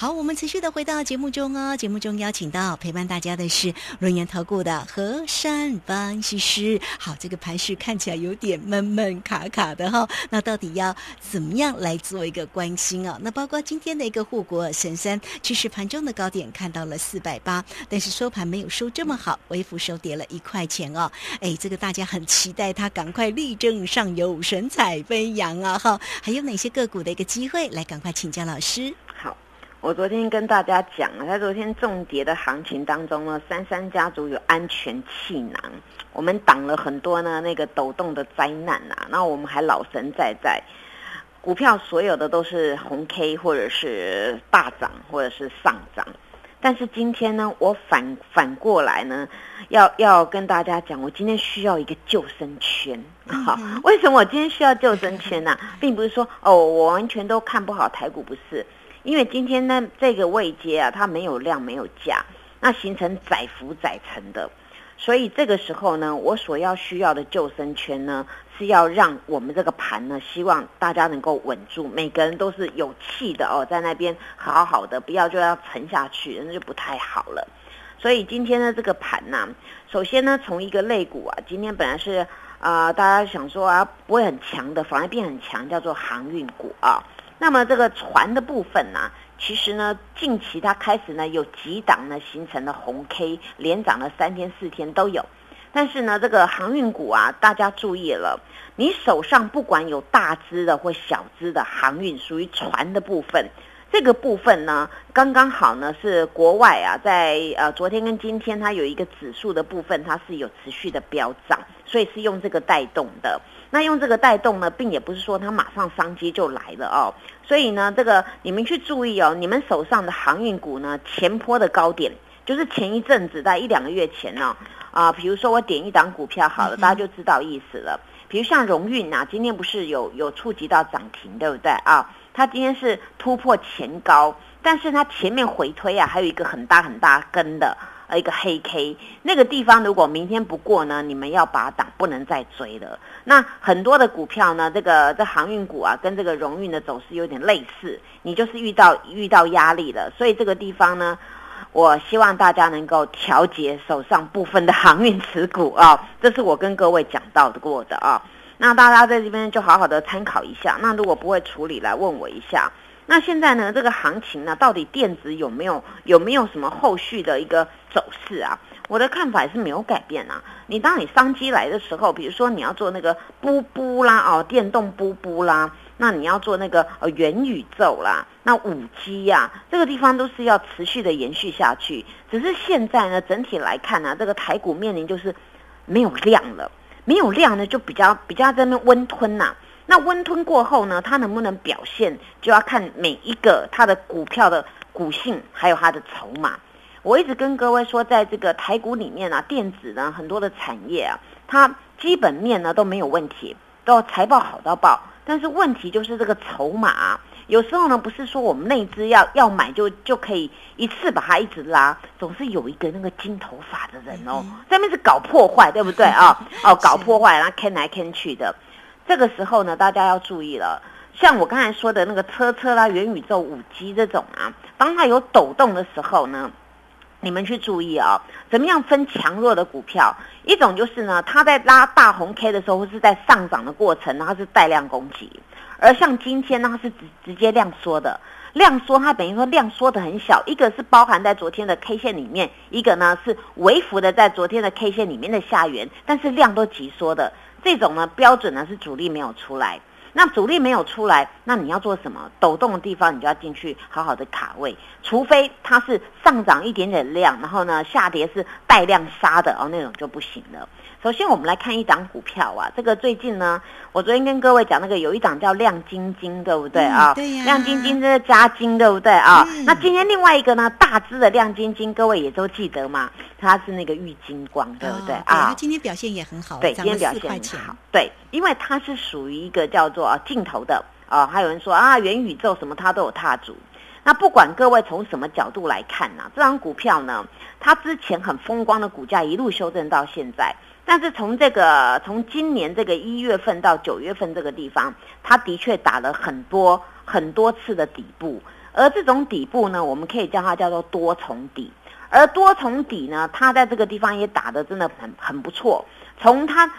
好，我们持续的回到节目中哦。节目中邀请到陪伴大家的是轮研投顾的何山分析师。好，这个盘势看起来有点闷闷卡卡的哈。那到底要怎么样来做一个关心啊？那包括今天的一个护国神山，其实盘中的高点看到了四百八，但是收盘没有收这么好，微幅收跌了一块钱哦。哎，这个大家很期待它赶快力争上游，神采飞扬啊！哈，还有哪些个股的一个机会？来，赶快请教老师。我昨天跟大家讲了，在昨天重跌的行情当中呢，三三家族有安全气囊，我们挡了很多呢那个抖动的灾难呐。那我们还老神在在，股票所有的都是红 K 或者是大涨或者是上涨。但是今天呢，我反反过来呢，要要跟大家讲，我今天需要一个救生圈。好，为什么我今天需要救生圈呢？并不是说哦，我完全都看不好台股，不是。因为今天呢，这个位阶啊，它没有量没有价，那形成窄幅窄层的，所以这个时候呢，我所要需要的救生圈呢，是要让我们这个盘呢，希望大家能够稳住，每个人都是有气的哦，在那边好好的，不要就要沉下去，那就不太好了。所以今天的这个盘呢，首先呢，从一个肋骨啊，今天本来是啊，大家想说啊，不会很强的，反而变很强，叫做航运股啊。那么这个船的部分呢，其实呢，近期它开始呢有几档呢形成了红 K，连涨了三天四天都有。但是呢，这个航运股啊，大家注意了，你手上不管有大只的或小只的航运，属于船的部分。这个部分呢，刚刚好呢，是国外啊，在呃昨天跟今天，它有一个指数的部分，它是有持续的飙涨，所以是用这个带动的。那用这个带动呢，并也不是说它马上商机就来了哦。所以呢，这个你们去注意哦，你们手上的航运股呢，前坡的高点，就是前一阵子在一两个月前呢，啊，比如说我点一档股票好了，大家就知道意思了。比如像荣运啊，今天不是有有触及到涨停，对不对啊？它今天是突破前高，但是它前面回推啊，还有一个很大很大根的呃一个黑 K，那个地方如果明天不过呢，你们要把挡，不能再追了。那很多的股票呢，这个这航运股啊，跟这个荣运的走势有点类似，你就是遇到遇到压力了，所以这个地方呢，我希望大家能够调节手上部分的航运持股啊，这是我跟各位讲到的过的啊。那大家在这边就好好的参考一下。那如果不会处理，来问我一下。那现在呢，这个行情呢，到底电子有没有有没有什么后续的一个走势啊？我的看法是没有改变啊。你当你商机来的时候，比如说你要做那个布布啦，哦，电动布布啦，那你要做那个呃元宇宙啦，那五 G 呀，这个地方都是要持续的延续下去。只是现在呢，整体来看呢，这个台股面临就是没有量了。没有量呢，就比较比较在那温吞呐。那温吞过后呢，它能不能表现，就要看每一个它的股票的股性，还有它的筹码。我一直跟各位说，在这个台股里面啊，电子呢很多的产业啊，它基本面呢都没有问题，都财报好到爆。但是问题就是这个筹码。有时候呢，不是说我们那只要要买就就可以一次把它一直拉，总是有一个那个金头发的人哦，在面是搞破坏，对不对啊？哦，搞破坏，然后坑来坑去的。这个时候呢，大家要注意了。像我刚才说的那个车车啦、元宇宙、五 G 这种啊，当它有抖动的时候呢，你们去注意啊，怎么样分强弱的股票？一种就是呢，它在拉大红 K 的时候，或是在上涨的过程，它是带量攻击。而像今天呢，它是直直接量缩的，量缩它等于说量缩的很小，一个是包含在昨天的 K 线里面，一个呢是微幅的在昨天的 K 线里面的下缘，但是量都急缩的，这种呢标准呢是主力没有出来，那主力没有出来，那你要做什么？抖动的地方你就要进去好好的卡位，除非它是上涨一点点量，然后呢下跌是带量杀的哦，那种就不行了。首先，我们来看一档股票啊，这个最近呢，我昨天跟各位讲那个有一档叫亮晶晶，对不对啊？对呀。亮晶晶这是加金，对不对啊？那今天另外一个呢，大只的亮晶晶，各位也都记得嘛？它是那个玉金光，对不对啊？它今天表现也很好，对，今天表现很好。对，因为它是属于一个叫做啊镜头的啊，还有人说啊，元宇宙什么它都有踏足。那不管各位从什么角度来看呢，这张股票呢，它之前很风光的股价一路修正到现在。但是从这个从今年这个一月份到九月份这个地方，它的确打了很多很多次的底部，而这种底部呢，我们可以叫它叫做多重底。而多重底呢，它在这个地方也打的真的很很不错。从它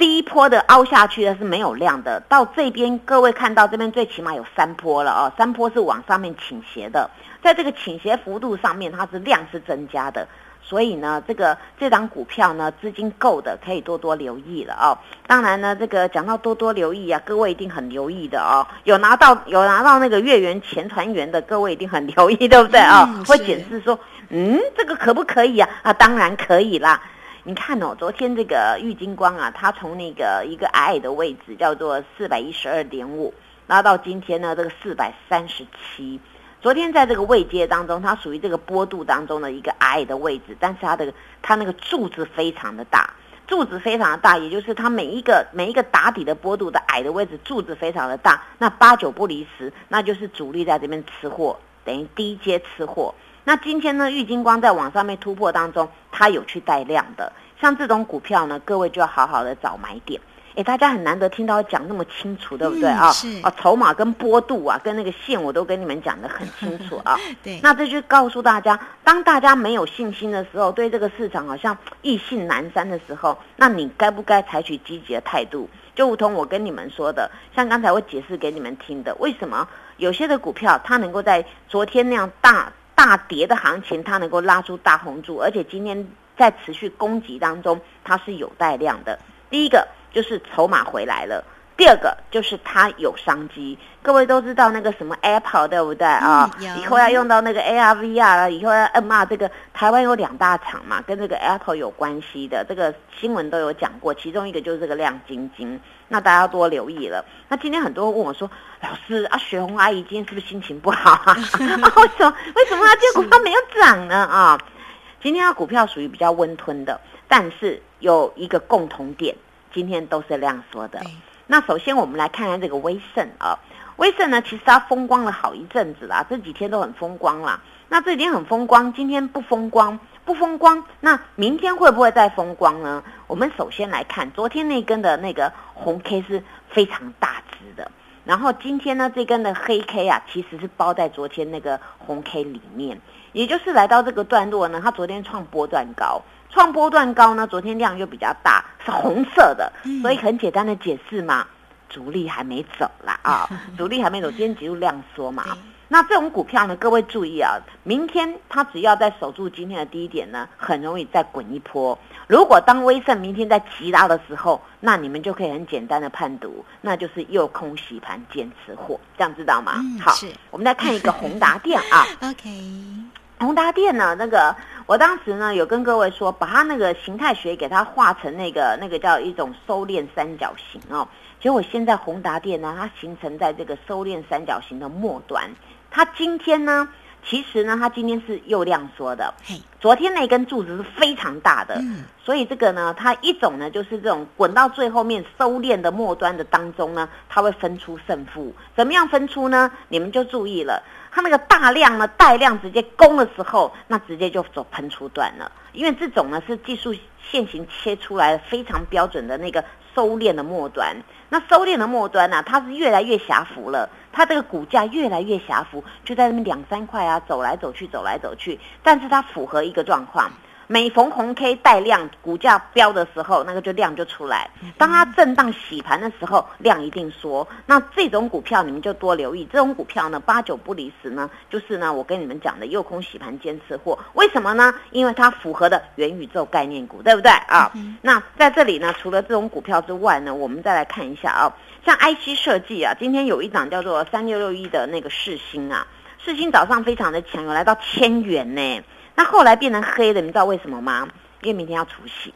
第一波的凹下去的是没有量的，到这边各位看到这边最起码有三波了哦，三波是往上面倾斜的，在这个倾斜幅度上面，它是量是增加的。所以呢，这个这张股票呢，资金够的可以多多留意了哦。当然呢，这个讲到多多留意啊，各位一定很留意的哦。有拿到有拿到那个月圆前团圆的，各位一定很留意，对不对啊？会解释说，嗯，这个可不可以啊？啊，当然可以啦。你看哦，昨天这个玉金光啊，它从那个一个矮矮的位置叫做四百一十二点五，拉到今天呢这个四百三十七。昨天在这个位阶当中，它属于这个波度当中的一个矮的位置，但是它的它那个柱子非常的大，柱子非常的大，也就是它每一个每一个打底的波度的矮的位置，柱子非常的大，那八九不离十，那就是主力在这边吃货，等于低阶吃货。那今天呢，玉金光在往上面突破当中，它有去带量的，像这种股票呢，各位就要好好的找买点。哎，大家很难得听到讲那么清楚，对不对啊？是啊，筹码跟波度啊，跟那个线我都跟你们讲的很清楚啊。对，那这就告诉大家，当大家没有信心的时候，对这个市场好像意兴阑珊的时候，那你该不该采取积极的态度？就如同我跟你们说的，像刚才我解释给你们听的，为什么有些的股票它能够在昨天那样大大跌的行情，它能够拉出大红柱，而且今天在持续攻击当中，它是有带量的。第一个。就是筹码回来了，第二个就是它有商机。各位都知道那个什么 Apple 对不对啊？以后要用到那个 ARVR 了，以后要 MR 这个台湾有两大厂嘛，跟这个 Apple 有关系的，这个新闻都有讲过。其中一个就是这个亮晶晶，那大家多留意了。那今天很多人问我说：“老师啊，雪红阿姨今天是不是心情不好啊？为什么为什么它这股票没有涨呢？啊，今天它股票属于比较温吞的，但是有一个共同点。”今天都是量缩的。那首先我们来看看这个威盛啊，威盛呢，其实它风光了好一阵子啦，这几天都很风光啦。那这几天很风光，今天不风光，不风光，那明天会不会再风光呢？我们首先来看昨天那根的那个红 K 是非常大只的，然后今天呢这根的黑 K 啊，其实是包在昨天那个红 K 里面，也就是来到这个段落呢，它昨天创波段高。创波段高呢，昨天量又比较大，是红色的，所以很简单的解释嘛，主力还没走啦啊，主力还没走，今天只有量缩嘛。那这种股票呢，各位注意啊，明天它只要在守住今天的低点呢，很容易再滚一波。如果当威盛明天在急拉的时候，那你们就可以很简单的判读，那就是诱空洗盘坚持货，这样知道吗？好，我们再看一个宏达电啊。OK。宏达电呢？那个我当时呢有跟各位说，把它那个形态学给它画成那个那个叫一种收敛三角形哦。结果现在宏达电呢，它形成在这个收敛三角形的末端。它今天呢，其实呢，它今天是又量缩的。昨天那根柱子是非常大的，所以这个呢，它一种呢就是这种滚到最后面收敛的末端的当中呢，它会分出胜负。怎么样分出呢？你们就注意了。它那个大量呢带量直接攻的时候，那直接就走喷出段了，因为这种呢是技术线型切出来的非常标准的那个收敛的末端。那收敛的末端呢，它是越来越狭幅了，它这个股价越来越狭幅，就在那么两三块啊走来走去走来走去，但是它符合一个状况。每逢红 K 带量，股价飙的时候，那个就量就出来。当它震荡洗盘的时候，量一定缩。那这种股票你们就多留意。这种股票呢，八九不离十呢，就是呢，我跟你们讲的诱空洗盘坚持货。为什么呢？因为它符合的元宇宙概念股，对不对啊？那在这里呢，除了这种股票之外呢，我们再来看一下啊，像 IC 设计啊，今天有一档叫做三六六一的那个世星啊，世星早上非常的强，有来到千元呢。那后来变成黑的，你知道为什么吗？因为明天要除夕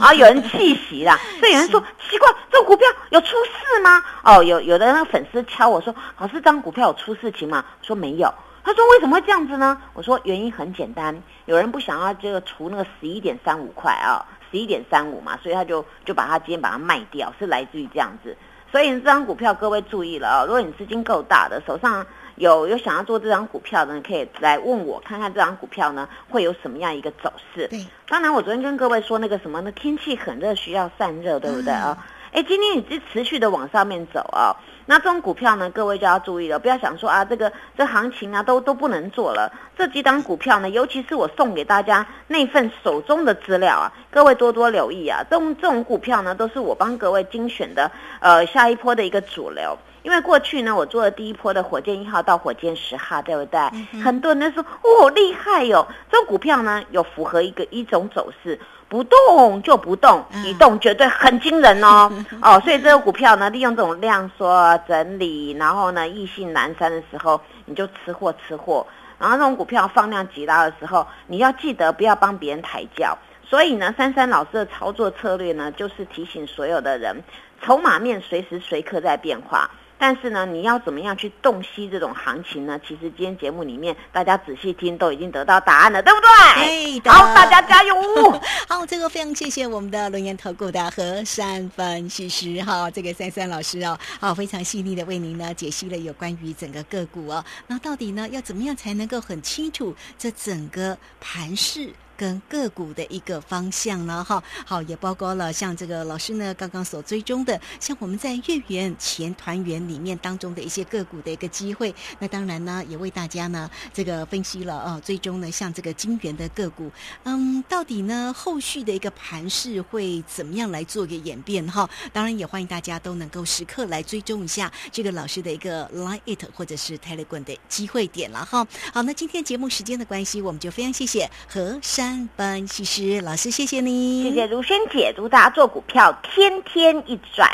啊，有人弃息啦，所以有人说奇怪，这个股票有出事吗？哦，有有的那个粉丝敲我说，老师，这张股票有出事情吗？说没有。他说为什么会这样子呢？我说原因很简单，有人不想要这个除那个十一点三五块啊，十一点三五嘛，所以他就就把它今天把它卖掉，是来自于这样子。所以这张股票各位注意了啊，如果你资金够大的，手上。有有想要做这张股票的，可以来问我看看这张股票呢会有什么样一个走势。对，当然我昨天跟各位说那个什么呢，天气很热，需要散热，对不对啊？哎，今天也是持续的往上面走啊。那这种股票呢，各位就要注意了，不要想说啊，这个这行情啊都都不能做了。这几档股票呢，尤其是我送给大家那份手中的资料啊，各位多多留意啊。这种这种股票呢，都是我帮各位精选的，呃，下一波的一个主流。因为过去呢，我做了第一波的火箭一号到火箭十号，对不对？很多人都说哦厉害哟，这种股票呢有符合一个一种走势，不动就不动，一动绝对很惊人哦 哦，所以这个股票呢，利用这种量缩整理，然后呢意兴阑珊的时候，你就吃货吃货。然后这种股票放量极大的时候，你要记得不要帮别人抬轿。所以呢，珊珊老师的操作策略呢，就是提醒所有的人，筹码面随时随刻在变化。但是呢，你要怎么样去洞悉这种行情呢？其实今天节目里面大家仔细听，都已经得到答案了，对不对？对。好，大家加油！好，这个非常谢谢我们的龙岩投顾的何山分析师哈，这个珊珊老师哦，好，非常细腻的为您呢解析了有关于整个个股哦，那到底呢要怎么样才能够很清楚这整个盘势？跟个股的一个方向呢，哈，好，也包括了像这个老师呢刚刚所追踪的，像我们在月圆前团圆里面当中的一些个股的一个机会。那当然呢，也为大家呢这个分析了啊，最终呢像这个金元的个股，嗯，到底呢后续的一个盘势会怎么样来做一个演变哈？当然也欢迎大家都能够时刻来追踪一下这个老师的一个 Line It 或者是 Telegram 的机会点了哈。好，那今天节目时间的关系，我们就非常谢谢何山。班西施老师，谢谢你，谢谢如萱姐，祝大家做股票天天一转。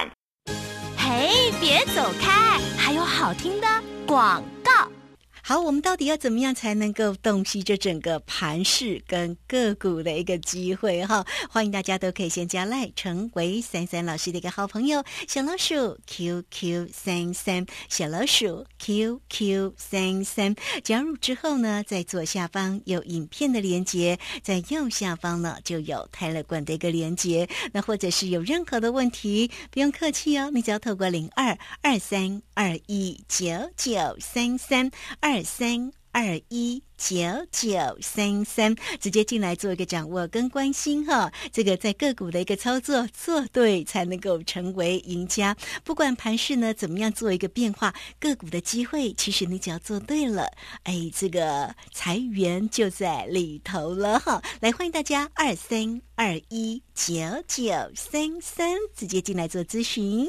嘿，别走开，还有好听的广告。好，我们到底要怎么样才能够洞悉这整个盘势跟个股的一个机会？哈，欢迎大家都可以先加赖，成为三三老师的一个好朋友。小老鼠 QQ 三三，小老鼠 QQ 三三，加入之后呢，在左下方有影片的连接，在右下方呢就有泰勒管的一个连接。那或者是有任何的问题，不用客气哦，你只要透过零二二三二一九九三三二。二三二一九九三三，直接进来做一个掌握跟关心哈。这个在个股的一个操作做对，才能够成为赢家。不管盘势呢怎么样做一个变化，个股的机会，其实你只要做对了，哎，这个财源就在里头了哈。来，欢迎大家二三二一九九三三，直接进来做咨询。